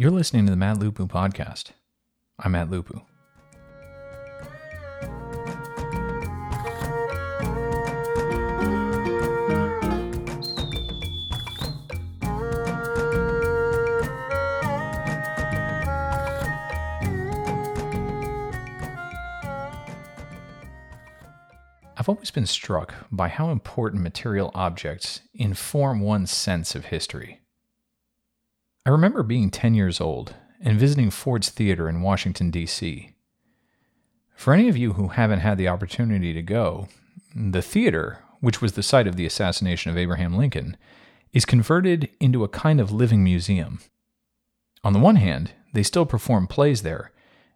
You're listening to the Matt Lupu podcast. I'm Matt Lupu. I've always been struck by how important material objects inform one's sense of history. I remember being 10 years old and visiting Ford's Theater in Washington, D.C. For any of you who haven't had the opportunity to go, the theater, which was the site of the assassination of Abraham Lincoln, is converted into a kind of living museum. On the one hand, they still perform plays there,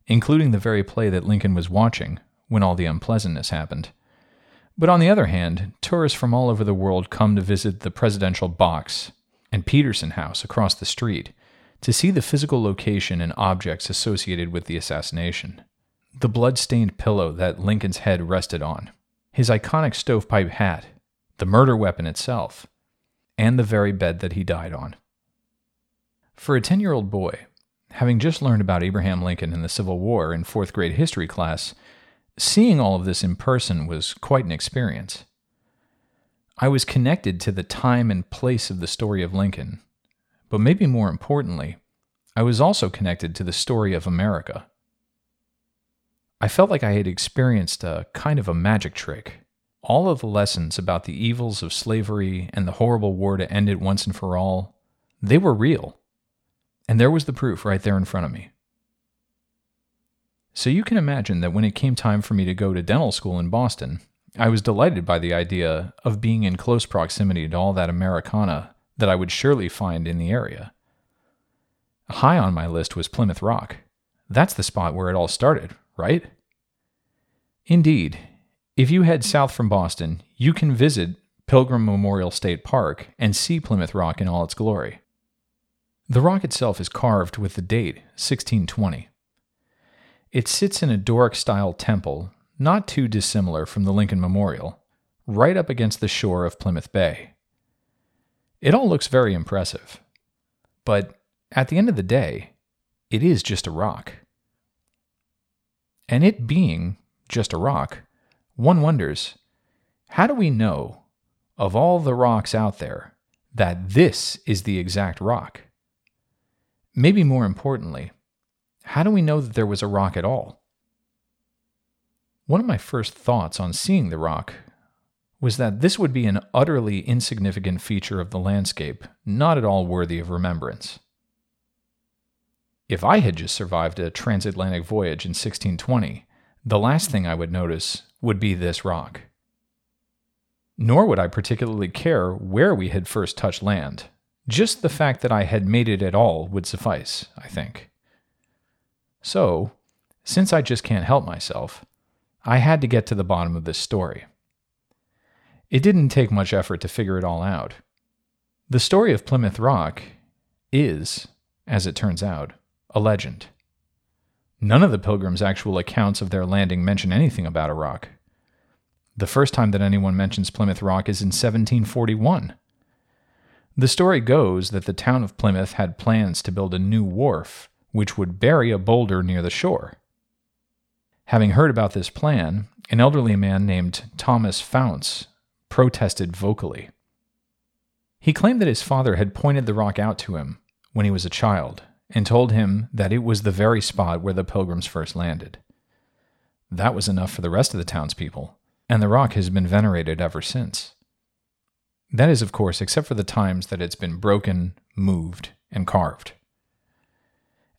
including the very play that Lincoln was watching when all the unpleasantness happened. But on the other hand, tourists from all over the world come to visit the presidential box and Petersen House across the street to see the physical location and objects associated with the assassination. The blood-stained pillow that Lincoln's head rested on, his iconic stovepipe hat, the murder weapon itself, and the very bed that he died on. For a 10 year old boy, having just learned about Abraham Lincoln and the Civil War in fourth grade history class, seeing all of this in person was quite an experience. I was connected to the time and place of the story of Lincoln, but maybe more importantly, I was also connected to the story of America. I felt like I had experienced a kind of a magic trick. All of the lessons about the evils of slavery and the horrible war to end it once and for all, they were real. And there was the proof right there in front of me. So you can imagine that when it came time for me to go to dental school in Boston, I was delighted by the idea of being in close proximity to all that Americana that I would surely find in the area. High on my list was Plymouth Rock. That's the spot where it all started, right? Indeed, if you head south from Boston, you can visit Pilgrim Memorial State Park and see Plymouth Rock in all its glory. The rock itself is carved with the date 1620. It sits in a Doric style temple not too dissimilar from the Lincoln Memorial, right up against the shore of Plymouth Bay. It all looks very impressive. But at the end of the day, it is just a rock. And it being just a rock, one wonders how do we know, of all the rocks out there, that this is the exact rock? Maybe more importantly, how do we know that there was a rock at all? One of my first thoughts on seeing the rock was that this would be an utterly insignificant feature of the landscape, not at all worthy of remembrance. If I had just survived a transatlantic voyage in 1620, the last thing I would notice would be this rock. Nor would I particularly care where we had first touched land. Just the fact that I had made it at all would suffice, I think. So, since I just can't help myself, I had to get to the bottom of this story. It didn't take much effort to figure it all out. The story of Plymouth Rock is, as it turns out, a legend. None of the pilgrims' actual accounts of their landing mention anything about a rock. The first time that anyone mentions Plymouth Rock is in 1741. The story goes that the town of Plymouth had plans to build a new wharf which would bury a boulder near the shore. Having heard about this plan, an elderly man named Thomas Faunce protested vocally. He claimed that his father had pointed the rock out to him when he was a child and told him that it was the very spot where the pilgrims first landed. That was enough for the rest of the townspeople, and the rock has been venerated ever since. That is, of course, except for the times that it's been broken, moved, and carved.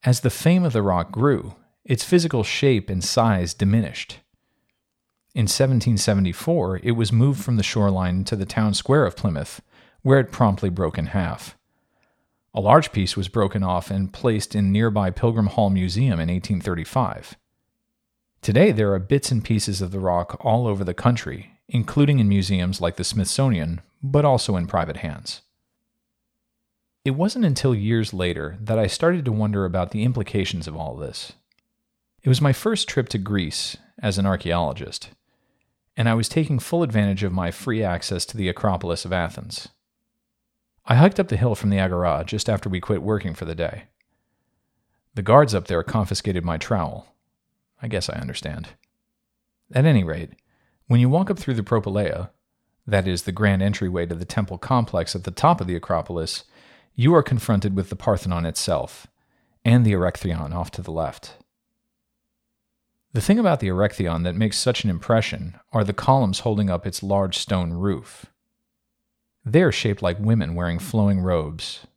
As the fame of the rock grew, its physical shape and size diminished. In 1774, it was moved from the shoreline to the town square of Plymouth, where it promptly broke in half. A large piece was broken off and placed in nearby Pilgrim Hall Museum in 1835. Today, there are bits and pieces of the rock all over the country, including in museums like the Smithsonian, but also in private hands. It wasn't until years later that I started to wonder about the implications of all this. It was my first trip to Greece as an archaeologist, and I was taking full advantage of my free access to the Acropolis of Athens. I hiked up the hill from the Agora just after we quit working for the day. The guards up there confiscated my trowel. I guess I understand. At any rate, when you walk up through the Propylaea, that is, the grand entryway to the temple complex at the top of the Acropolis, you are confronted with the Parthenon itself, and the Erechtheion off to the left. The thing about the Erechtheion that makes such an impression are the columns holding up its large stone roof. They are shaped like women wearing flowing robes.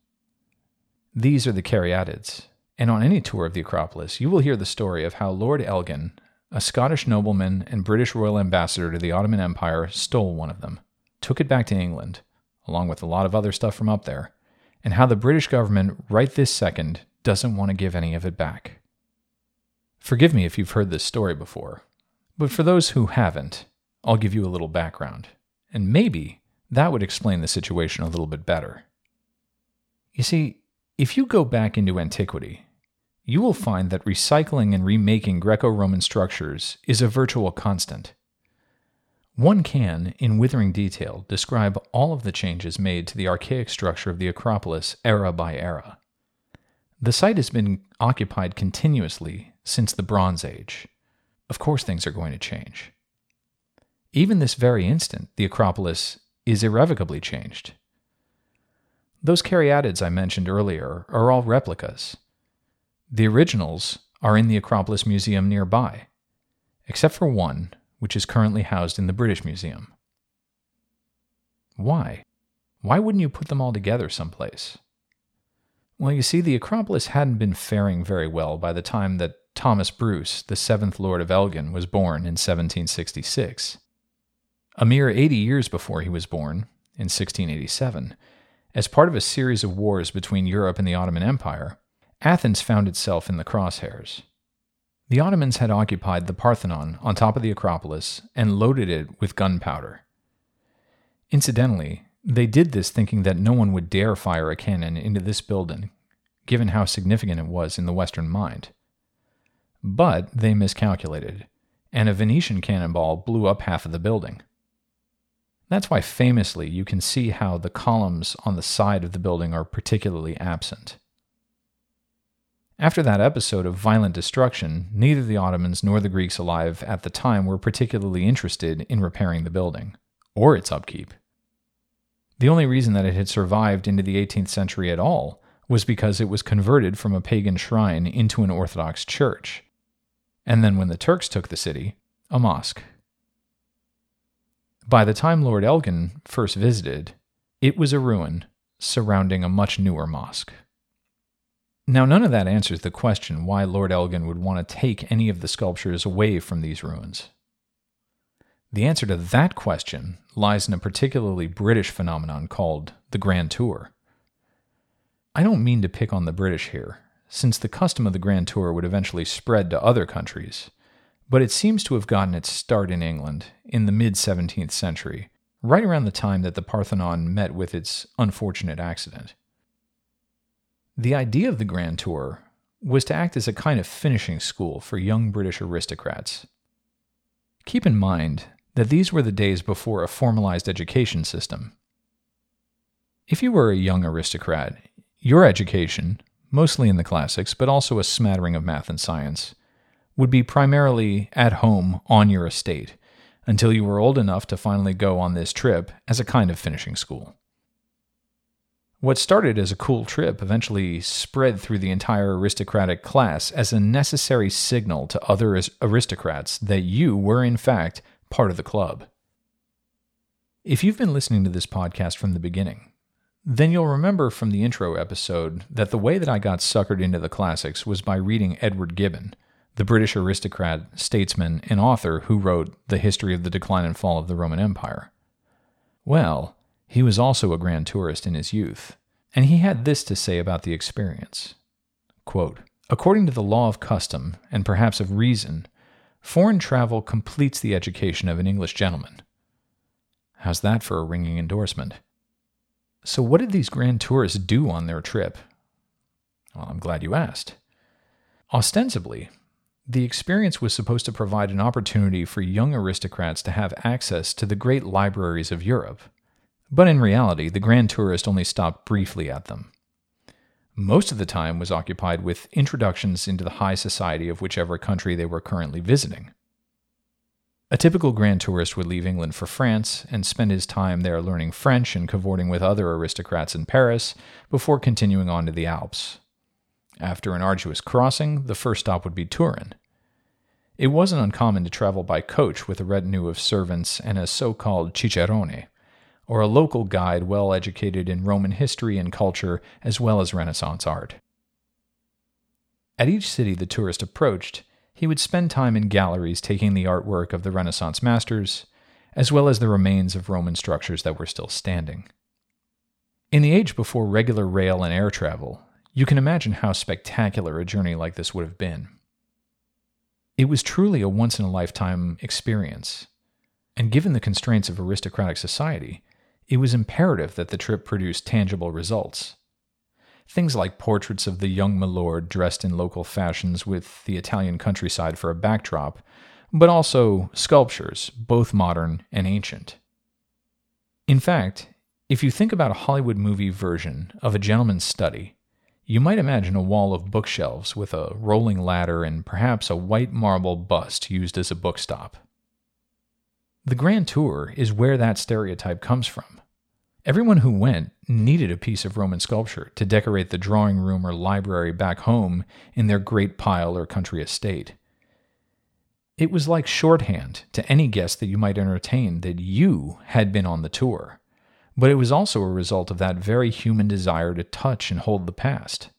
These are the Caryatids, and on any tour of the Acropolis, you will hear the story of how Lord Elgin, a Scottish nobleman and British royal ambassador to the Ottoman Empire, stole one of them, took it back to England, along with a lot of other stuff from up there, and how the British government, right this second, doesn't want to give any of it back. Forgive me if you've heard this story before, but for those who haven't, I'll give you a little background, and maybe that would explain the situation a little bit better. You see, if you go back into antiquity, you will find that recycling and remaking Greco Roman structures is a virtual constant. One can, in withering detail, describe all of the changes made to the archaic structure of the Acropolis era by era. The site has been occupied continuously since the Bronze Age. Of course, things are going to change. Even this very instant, the Acropolis is irrevocably changed. Those caryatids I mentioned earlier are all replicas. The originals are in the Acropolis Museum nearby, except for one, which is currently housed in the British Museum. Why? Why wouldn't you put them all together someplace? Well, you see, the Acropolis hadn't been faring very well by the time that Thomas Bruce, the seventh Lord of Elgin, was born in 1766. A mere 80 years before he was born, in 1687, as part of a series of wars between Europe and the Ottoman Empire, Athens found itself in the crosshairs. The Ottomans had occupied the Parthenon on top of the Acropolis and loaded it with gunpowder. Incidentally, they did this thinking that no one would dare fire a cannon into this building, given how significant it was in the Western mind. But they miscalculated, and a Venetian cannonball blew up half of the building. That's why famously you can see how the columns on the side of the building are particularly absent. After that episode of violent destruction, neither the Ottomans nor the Greeks alive at the time were particularly interested in repairing the building, or its upkeep. The only reason that it had survived into the 18th century at all was because it was converted from a pagan shrine into an Orthodox church, and then when the Turks took the city, a mosque. By the time Lord Elgin first visited, it was a ruin surrounding a much newer mosque. Now, none of that answers the question why Lord Elgin would want to take any of the sculptures away from these ruins. The answer to that question lies in a particularly British phenomenon called the Grand Tour. I don't mean to pick on the British here, since the custom of the Grand Tour would eventually spread to other countries, but it seems to have gotten its start in England in the mid 17th century, right around the time that the Parthenon met with its unfortunate accident. The idea of the Grand Tour was to act as a kind of finishing school for young British aristocrats. Keep in mind that these were the days before a formalized education system. If you were a young aristocrat, your education, mostly in the classics, but also a smattering of math and science, would be primarily at home on your estate until you were old enough to finally go on this trip as a kind of finishing school. What started as a cool trip eventually spread through the entire aristocratic class as a necessary signal to other aristocrats that you were, in fact, part of the club. If you've been listening to this podcast from the beginning, then you'll remember from the intro episode that the way that I got suckered into the classics was by reading Edward Gibbon, the British aristocrat, statesman, and author who wrote The History of the Decline and Fall of the Roman Empire. Well, he was also a grand tourist in his youth, and he had this to say about the experience. Quote, According to the law of custom, and perhaps of reason, Foreign travel completes the education of an English gentleman. How's that for a ringing endorsement? So, what did these grand tourists do on their trip? Well, I'm glad you asked. Ostensibly, the experience was supposed to provide an opportunity for young aristocrats to have access to the great libraries of Europe. But in reality, the grand tourist only stopped briefly at them. most of the time was occupied with introductions into the high society of whichever country they were currently visiting. A typical grand tourist would leave England for France and spend his time there learning French and cavorting with other aristocrats in Paris before continuing on to the Alps. After an arduous crossing, the first stop would be Turin. It wasn't uncommon to travel by coach with a retinue of servants and a so called cicerone, or a local guide well educated in Roman history and culture as well as Renaissance art. At each city the tourist approached, he would spend time in galleries taking the artwork of the Renaissance masters, as well as the remains of Roman structures that were still standing. In the age before regular rail and air travel, you can imagine how spectacular a journey like this would have been. It was truly a once in a lifetime experience, and given the constraints of aristocratic society, it was imperative that the trip produce tangible results. Things like portraits of the young milord dressed in local fashions with the Italian countryside for a backdrop, but also sculptures, both modern and ancient. In fact, if you think about a Hollywood movie version of a gentleman's study, you might imagine a wall of bookshelves with a rolling ladder and perhaps a white marble bust used as a bookstop. The Grand Tour is where that stereotype comes from. Everyone who went needed a piece of Roman sculpture to decorate the drawing room or library back home in their great pile or country estate. It was like shorthand to any guest that you might entertain that you had been on the tour, but it was also a result of that very human desire to touch and hold the past.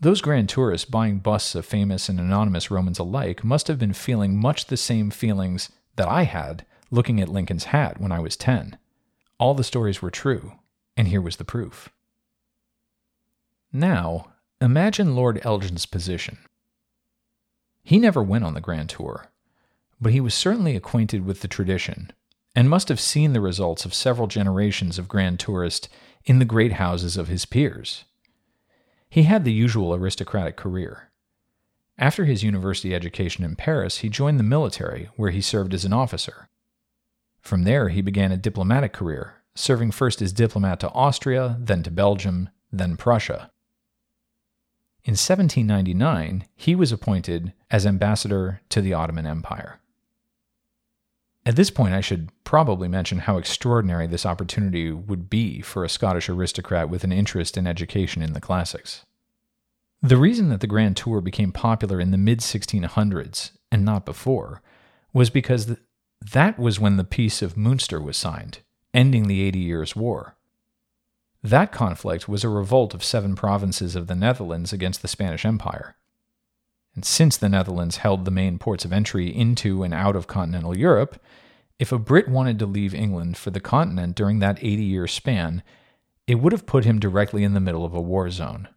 Those grand tourists buying busts of famous and anonymous Romans alike must have been feeling much the same feelings that I had looking at Lincoln's hat when I was 10. All the stories were true, and here was the proof. Now, imagine Lord Elgin's position. He never went on the Grand Tour, but he was certainly acquainted with the tradition and must have seen the results of several generations of Grand Tourists in the great houses of his peers. He had the usual aristocratic career. After his university education in Paris, he joined the military, where he served as an officer. From there, he began a diplomatic career, serving first as diplomat to Austria, then to Belgium, then Prussia. In 1799, he was appointed as ambassador to the Ottoman Empire. At this point, I should probably mention how extraordinary this opportunity would be for a Scottish aristocrat with an interest in education in the classics. The reason that the Grand Tour became popular in the mid 1600s and not before was because that was when the Peace of Munster was signed, ending the Eighty Years' War. That conflict was a revolt of seven provinces of the Netherlands against the Spanish Empire. And since the Netherlands held the main ports of entry into and out of continental Europe, if a Brit wanted to leave England for the continent during that 80 year span, it would have put him directly in the middle of a war zone.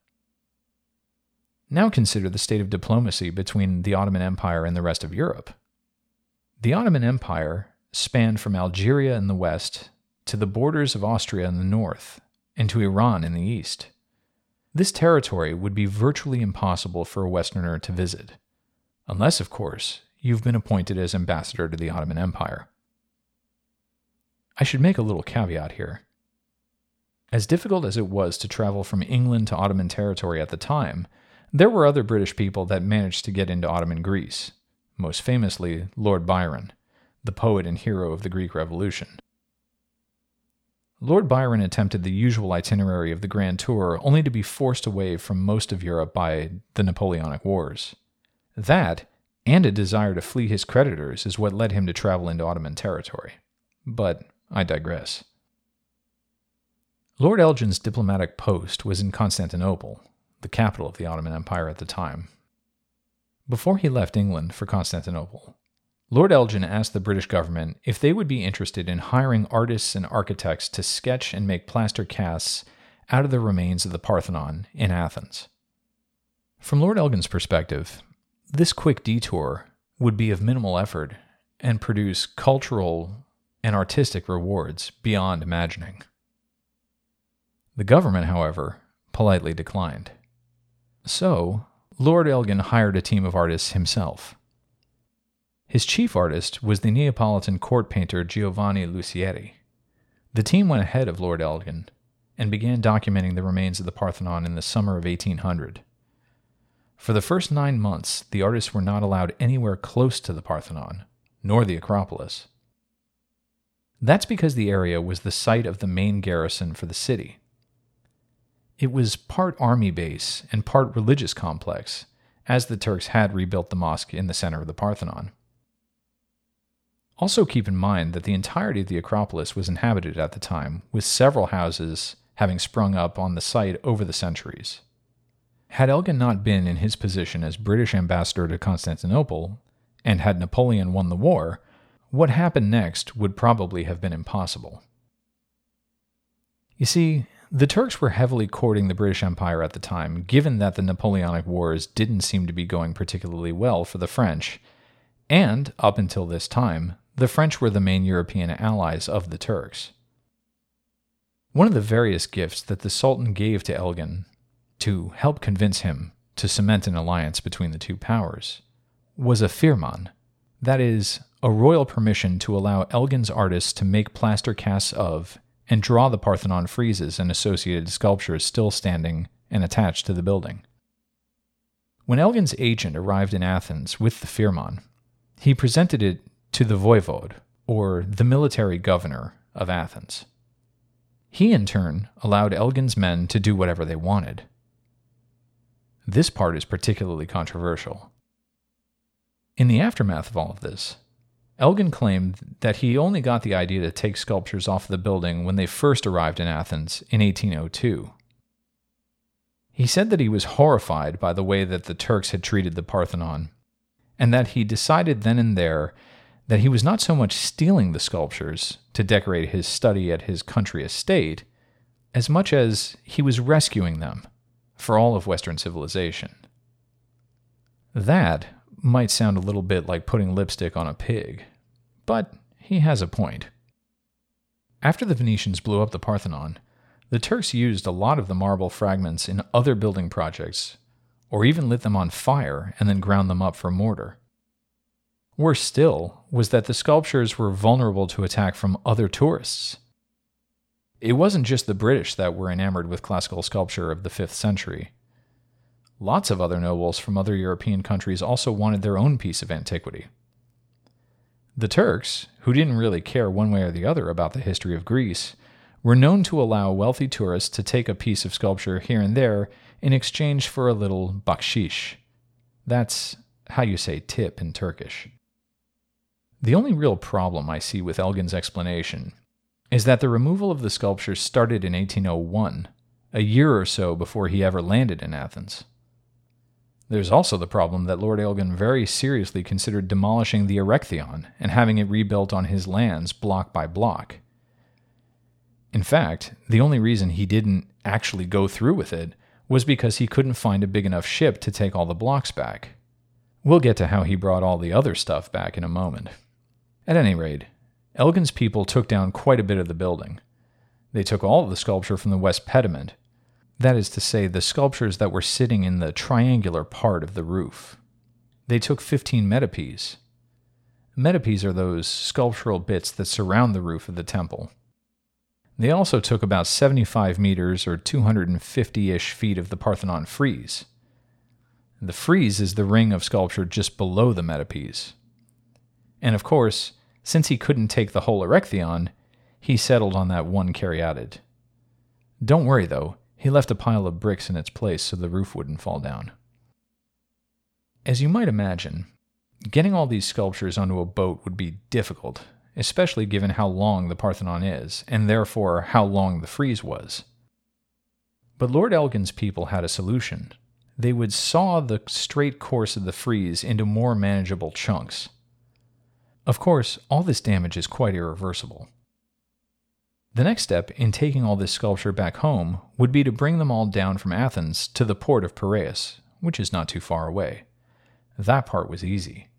Now consider the state of diplomacy between the Ottoman Empire and the rest of Europe. The Ottoman Empire spanned from Algeria in the west to the borders of Austria in the north and to Iran in the east. This territory would be virtually impossible for a Westerner to visit, unless, of course, you've been appointed as ambassador to the Ottoman Empire. I should make a little caveat here. As difficult as it was to travel from England to Ottoman territory at the time, there were other British people that managed to get into Ottoman Greece most famously Lord Byron, the poet and hero of the Greek Revolution. Lord Byron attempted the usual itinerary of the Grand Tour only to be forced away from most of Europe by the Napoleonic Wars. That, and a desire to flee his creditors, is what led him to travel into Ottoman territory. But I digress. Lord Elgin's diplomatic post was in Constantinople, the capital of the Ottoman Empire at the time, before he left England for Constantinople, Lord Elgin asked the British government if they would be interested in hiring artists and architects to sketch and make plaster casts out of the remains of the Parthenon in Athens. From Lord Elgin's perspective, this quick detour would be of minimal effort and produce cultural and artistic rewards beyond imagining. The government, however, politely declined. So, Lord Elgin hired a team of artists himself. His chief artist was the Neapolitan court painter Giovanni Lusieri. The team went ahead of Lord Elgin, and began documenting the remains of the Parthenon in the summer of 1800. For the first nine months, the artists were not allowed anywhere close to the Parthenon, nor the Acropolis. That's because the area was the site of the main garrison for the city. It was part army base and part religious complex, as the Turks had rebuilt the mosque in the center of the Parthenon. Also, keep in mind that the entirety of the Acropolis was inhabited at the time, with several houses having sprung up on the site over the centuries. Had Elgin not been in his position as British ambassador to Constantinople, and had Napoleon won the war, what happened next would probably have been impossible. You see, the Turks were heavily courting the British Empire at the time, given that the Napoleonic Wars didn't seem to be going particularly well for the French, and, up until this time, the French were the main European allies of the Turks. One of the various gifts that the Sultan gave to Elgin to help convince him to cement an alliance between the two powers was a firman, that is, a royal permission to allow Elgin's artists to make plaster casts of and draw the Parthenon friezes and associated sculptures still standing and attached to the building. When Elgin's agent arrived in Athens with the firman, he presented it to the voivode, or the military governor of Athens. He, in turn, allowed Elgin's men to do whatever they wanted. This part is particularly controversial. In the aftermath of all of this, Elgin claimed that he only got the idea to take sculptures off the building when they first arrived in Athens in 1802. He said that he was horrified by the way that the Turks had treated the Parthenon, and that he decided then and there that he was not so much stealing the sculptures to decorate his study at his country estate, as much as he was rescuing them for all of Western civilization. That might sound a little bit like putting lipstick on a pig, but he has a point. After the Venetians blew up the Parthenon, the Turks used a lot of the marble fragments in other building projects, or even lit them on fire and then ground them up for mortar. Worse still was that the sculptures were vulnerable to attack from other tourists. It wasn't just the British that were enamored with classical sculpture of the 5th century. Lots of other nobles from other European countries also wanted their own piece of antiquity. The Turks, who didn't really care one way or the other about the history of Greece, were known to allow wealthy tourists to take a piece of sculpture here and there in exchange for a little bakshish. That's how you say tip in Turkish. The only real problem I see with Elgin's explanation is that the removal of the sculptures started in 1801, a year or so before he ever landed in Athens. There's also the problem that Lord Elgin very seriously considered demolishing the Erechtheion and having it rebuilt on his lands block by block. In fact, the only reason he didn't actually go through with it was because he couldn't find a big enough ship to take all the blocks back. We'll get to how he brought all the other stuff back in a moment. At any rate, Elgin's people took down quite a bit of the building. They took all of the sculpture from the west pediment, that is to say, the sculptures that were sitting in the triangular part of the roof. They took 15 metopes. Metopes are those sculptural bits that surround the roof of the temple. They also took about 75 meters or 250 ish feet of the Parthenon frieze. The frieze is the ring of sculpture just below the metopes. And of course, since he couldn't take the whole Erechtheion, he settled on that one caryatid. Don't worry though, he left a pile of bricks in its place so the roof wouldn't fall down. As you might imagine, getting all these sculptures onto a boat would be difficult, especially given how long the Parthenon is, and therefore how long the frieze was. But Lord Elgin's people had a solution. They would saw the straight course of the frieze into more manageable chunks. Of course, all this damage is quite irreversible. The next step in taking all this sculpture back home would be to bring them all down from Athens to the port of Piraeus, which is not too far away. That part was easy.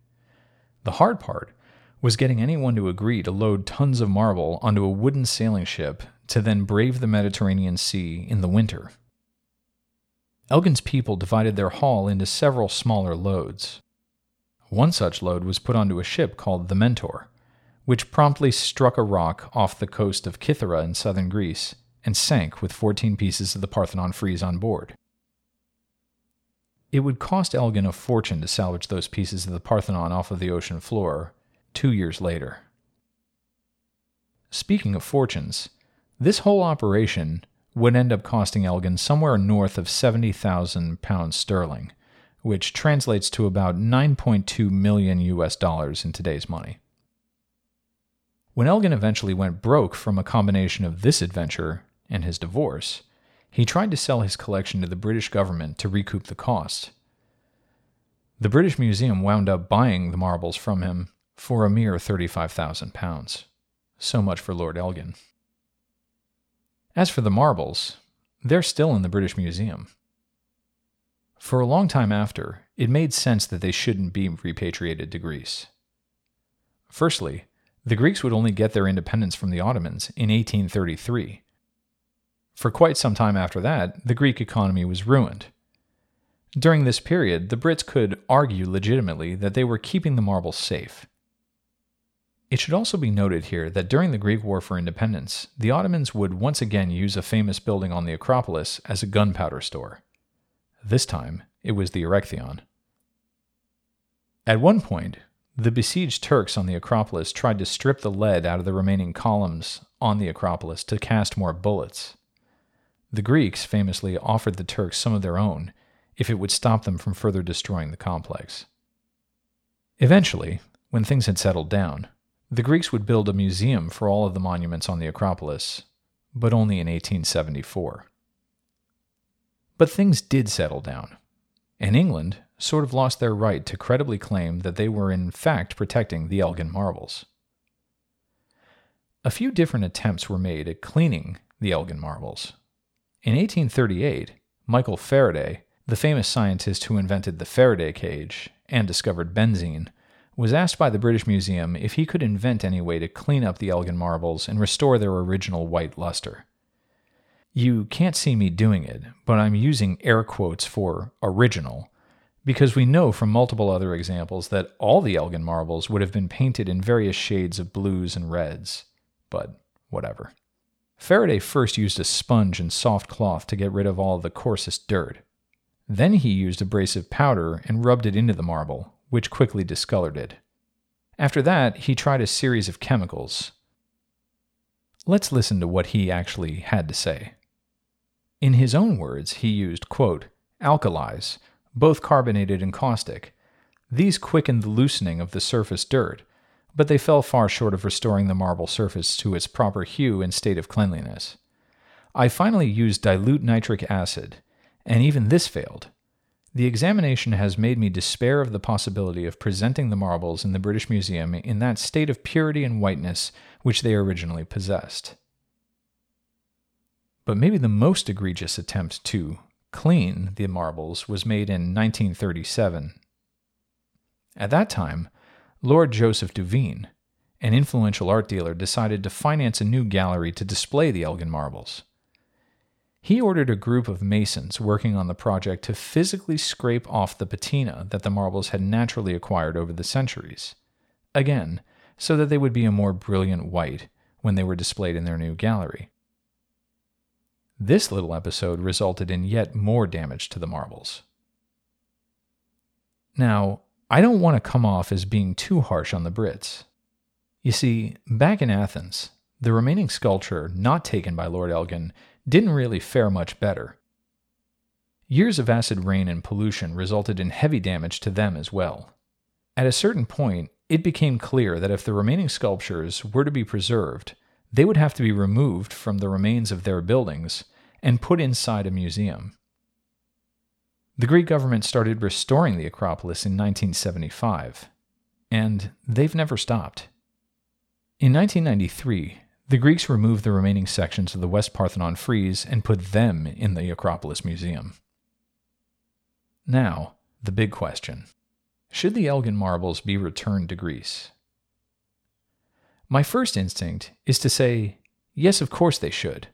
The hard part was getting anyone to agree to load tons of marble onto a wooden sailing ship to then brave the Mediterranean Sea in the winter. Elgin's people divided their haul into several smaller loads. One such load was put onto a ship called the Mentor, which promptly struck a rock off the coast of Kythera in southern Greece and sank with 14 pieces of the Parthenon frieze on board. It would cost Elgin a fortune to salvage those pieces of the Parthenon off of the ocean floor two years later. Speaking of fortunes, this whole operation would end up costing Elgin somewhere north of 70,000 pounds sterling, which translates to about 9.2 million US dollars in today's money. When Elgin eventually went broke from a combination of this adventure and his divorce, he tried to sell his collection to the British government to recoup the cost. The British Museum wound up buying the marbles from him for a mere £35,000. So much for Lord Elgin. As for the marbles, they're still in the British Museum. For a long time after, it made sense that they shouldn't be repatriated to Greece. Firstly, the Greeks would only get their independence from the Ottomans in 1833. For quite some time after that, the Greek economy was ruined. During this period, the Brits could argue legitimately that they were keeping the marbles safe. It should also be noted here that during the Greek War for Independence, the Ottomans would once again use a famous building on the Acropolis as a gunpowder store. This time, it was the Erechtheion. At one point, the besieged Turks on the Acropolis tried to strip the lead out of the remaining columns on the Acropolis to cast more bullets. The Greeks famously offered the Turks some of their own if it would stop them from further destroying the complex. Eventually, when things had settled down, the Greeks would build a museum for all of the monuments on the Acropolis, but only in 1874. But things did settle down, and England sort of lost their right to credibly claim that they were in fact protecting the Elgin marbles. A few different attempts were made at cleaning the Elgin marbles. In 1838, Michael Faraday, the famous scientist who invented the Faraday cage and discovered benzene, was asked by the British Museum if he could invent any way to clean up the Elgin marbles and restore their original white luster. You can't see me doing it, but I'm using air quotes for original because we know from multiple other examples that all the Elgin marbles would have been painted in various shades of blues and reds. But whatever. Faraday first used a sponge and soft cloth to get rid of all the coarsest dirt. Then he used abrasive powder and rubbed it into the marble, which quickly discolored it. After that, he tried a series of chemicals. Let's listen to what he actually had to say. In his own words, he used, quote, alkalis, both carbonated and caustic. These quickened the loosening of the surface dirt, but they fell far short of restoring the marble surface to its proper hue and state of cleanliness. I finally used dilute nitric acid, and even this failed. The examination has made me despair of the possibility of presenting the marbles in the British Museum in that state of purity and whiteness which they originally possessed. But maybe the most egregious attempt to clean the marbles was made in 1937. At that time, Lord Joseph Duveen, an influential art dealer, decided to finance a new gallery to display the Elgin marbles. He ordered a group of masons working on the project to physically scrape off the patina that the marbles had naturally acquired over the centuries. Again, so that they would be a more brilliant white when they were displayed in their new gallery. This little episode resulted in yet more damage to the marbles. Now, I don't want to come off as being too harsh on the Brits. You see, back in Athens, the remaining sculpture not taken by Lord Elgin didn't really fare much better. Years of acid rain and pollution resulted in heavy damage to them as well. At a certain point, it became clear that if the remaining sculptures were to be preserved, they would have to be removed from the remains of their buildings and put inside a museum. The Greek government started restoring the Acropolis in 1975, and they've never stopped. In 1993, the Greeks removed the remaining sections of the West Parthenon frieze and put them in the Acropolis Museum. Now, the big question should the Elgin marbles be returned to Greece? My first instinct is to say, yes, of course they should.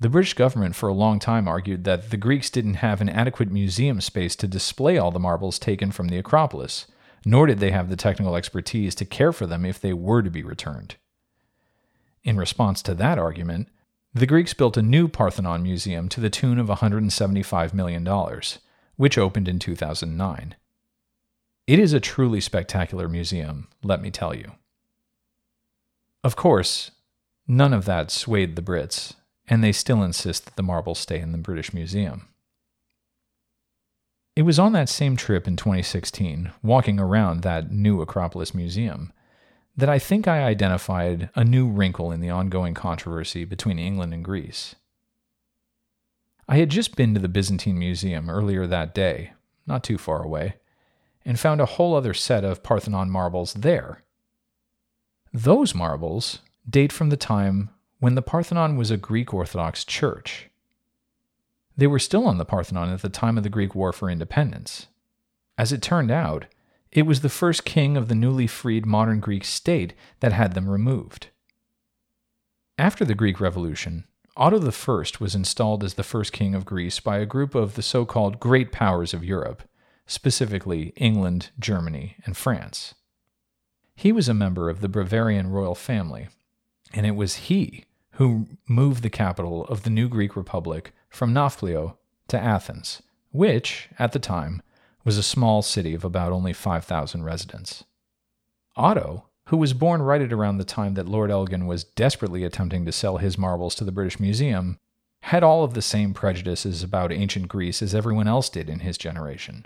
The British government for a long time argued that the Greeks didn't have an adequate museum space to display all the marbles taken from the Acropolis, nor did they have the technical expertise to care for them if they were to be returned. In response to that argument, the Greeks built a new Parthenon museum to the tune of $175 million, which opened in 2009. It is a truly spectacular museum, let me tell you. Of course, none of that swayed the Brits, and they still insist that the marbles stay in the British Museum. It was on that same trip in 2016, walking around that new Acropolis Museum, that I think I identified a new wrinkle in the ongoing controversy between England and Greece. I had just been to the Byzantine Museum earlier that day, not too far away, and found a whole other set of Parthenon marbles there. Those marbles date from the time when the Parthenon was a Greek Orthodox church. They were still on the Parthenon at the time of the Greek War for Independence. As it turned out, it was the first king of the newly freed modern Greek state that had them removed. After the Greek Revolution, Otto I was installed as the first king of Greece by a group of the so called great powers of Europe, specifically England, Germany, and France. He was a member of the Bavarian royal family, and it was he who moved the capital of the new Greek Republic from Nafplio to Athens, which, at the time, was a small city of about only 5,000 residents. Otto, who was born right at around the time that Lord Elgin was desperately attempting to sell his marbles to the British Museum, had all of the same prejudices about ancient Greece as everyone else did in his generation.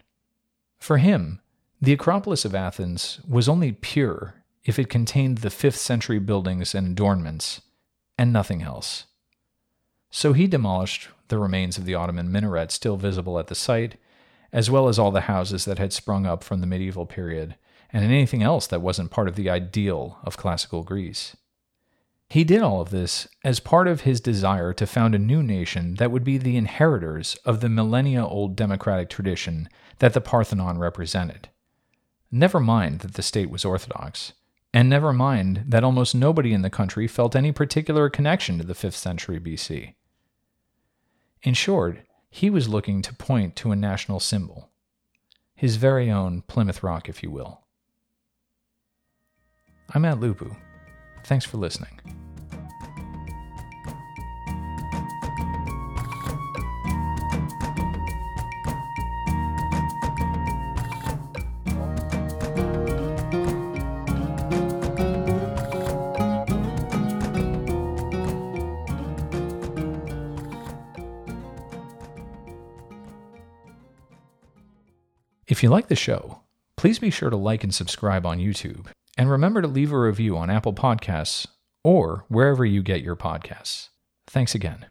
For him, the Acropolis of Athens was only pure if it contained the 5th century buildings and adornments, and nothing else. So he demolished the remains of the Ottoman minaret still visible at the site as well as all the houses that had sprung up from the medieval period, and anything else that wasn't part of the ideal of classical Greece. He did all of this as part of his desire to found a new nation that would be the inheritors of the millennia old democratic tradition that the Parthenon represented. Never mind that the state was Orthodox, and never mind that almost nobody in the country felt any particular connection to the 5th century BC. In short, he was looking to point to a national symbol, his very own Plymouth Rock, if you will. I'm Matt Lupu. Thanks for listening. If you like the show, please be sure to like and subscribe on YouTube. And remember to leave a review on Apple Podcasts or wherever you get your podcasts. Thanks again.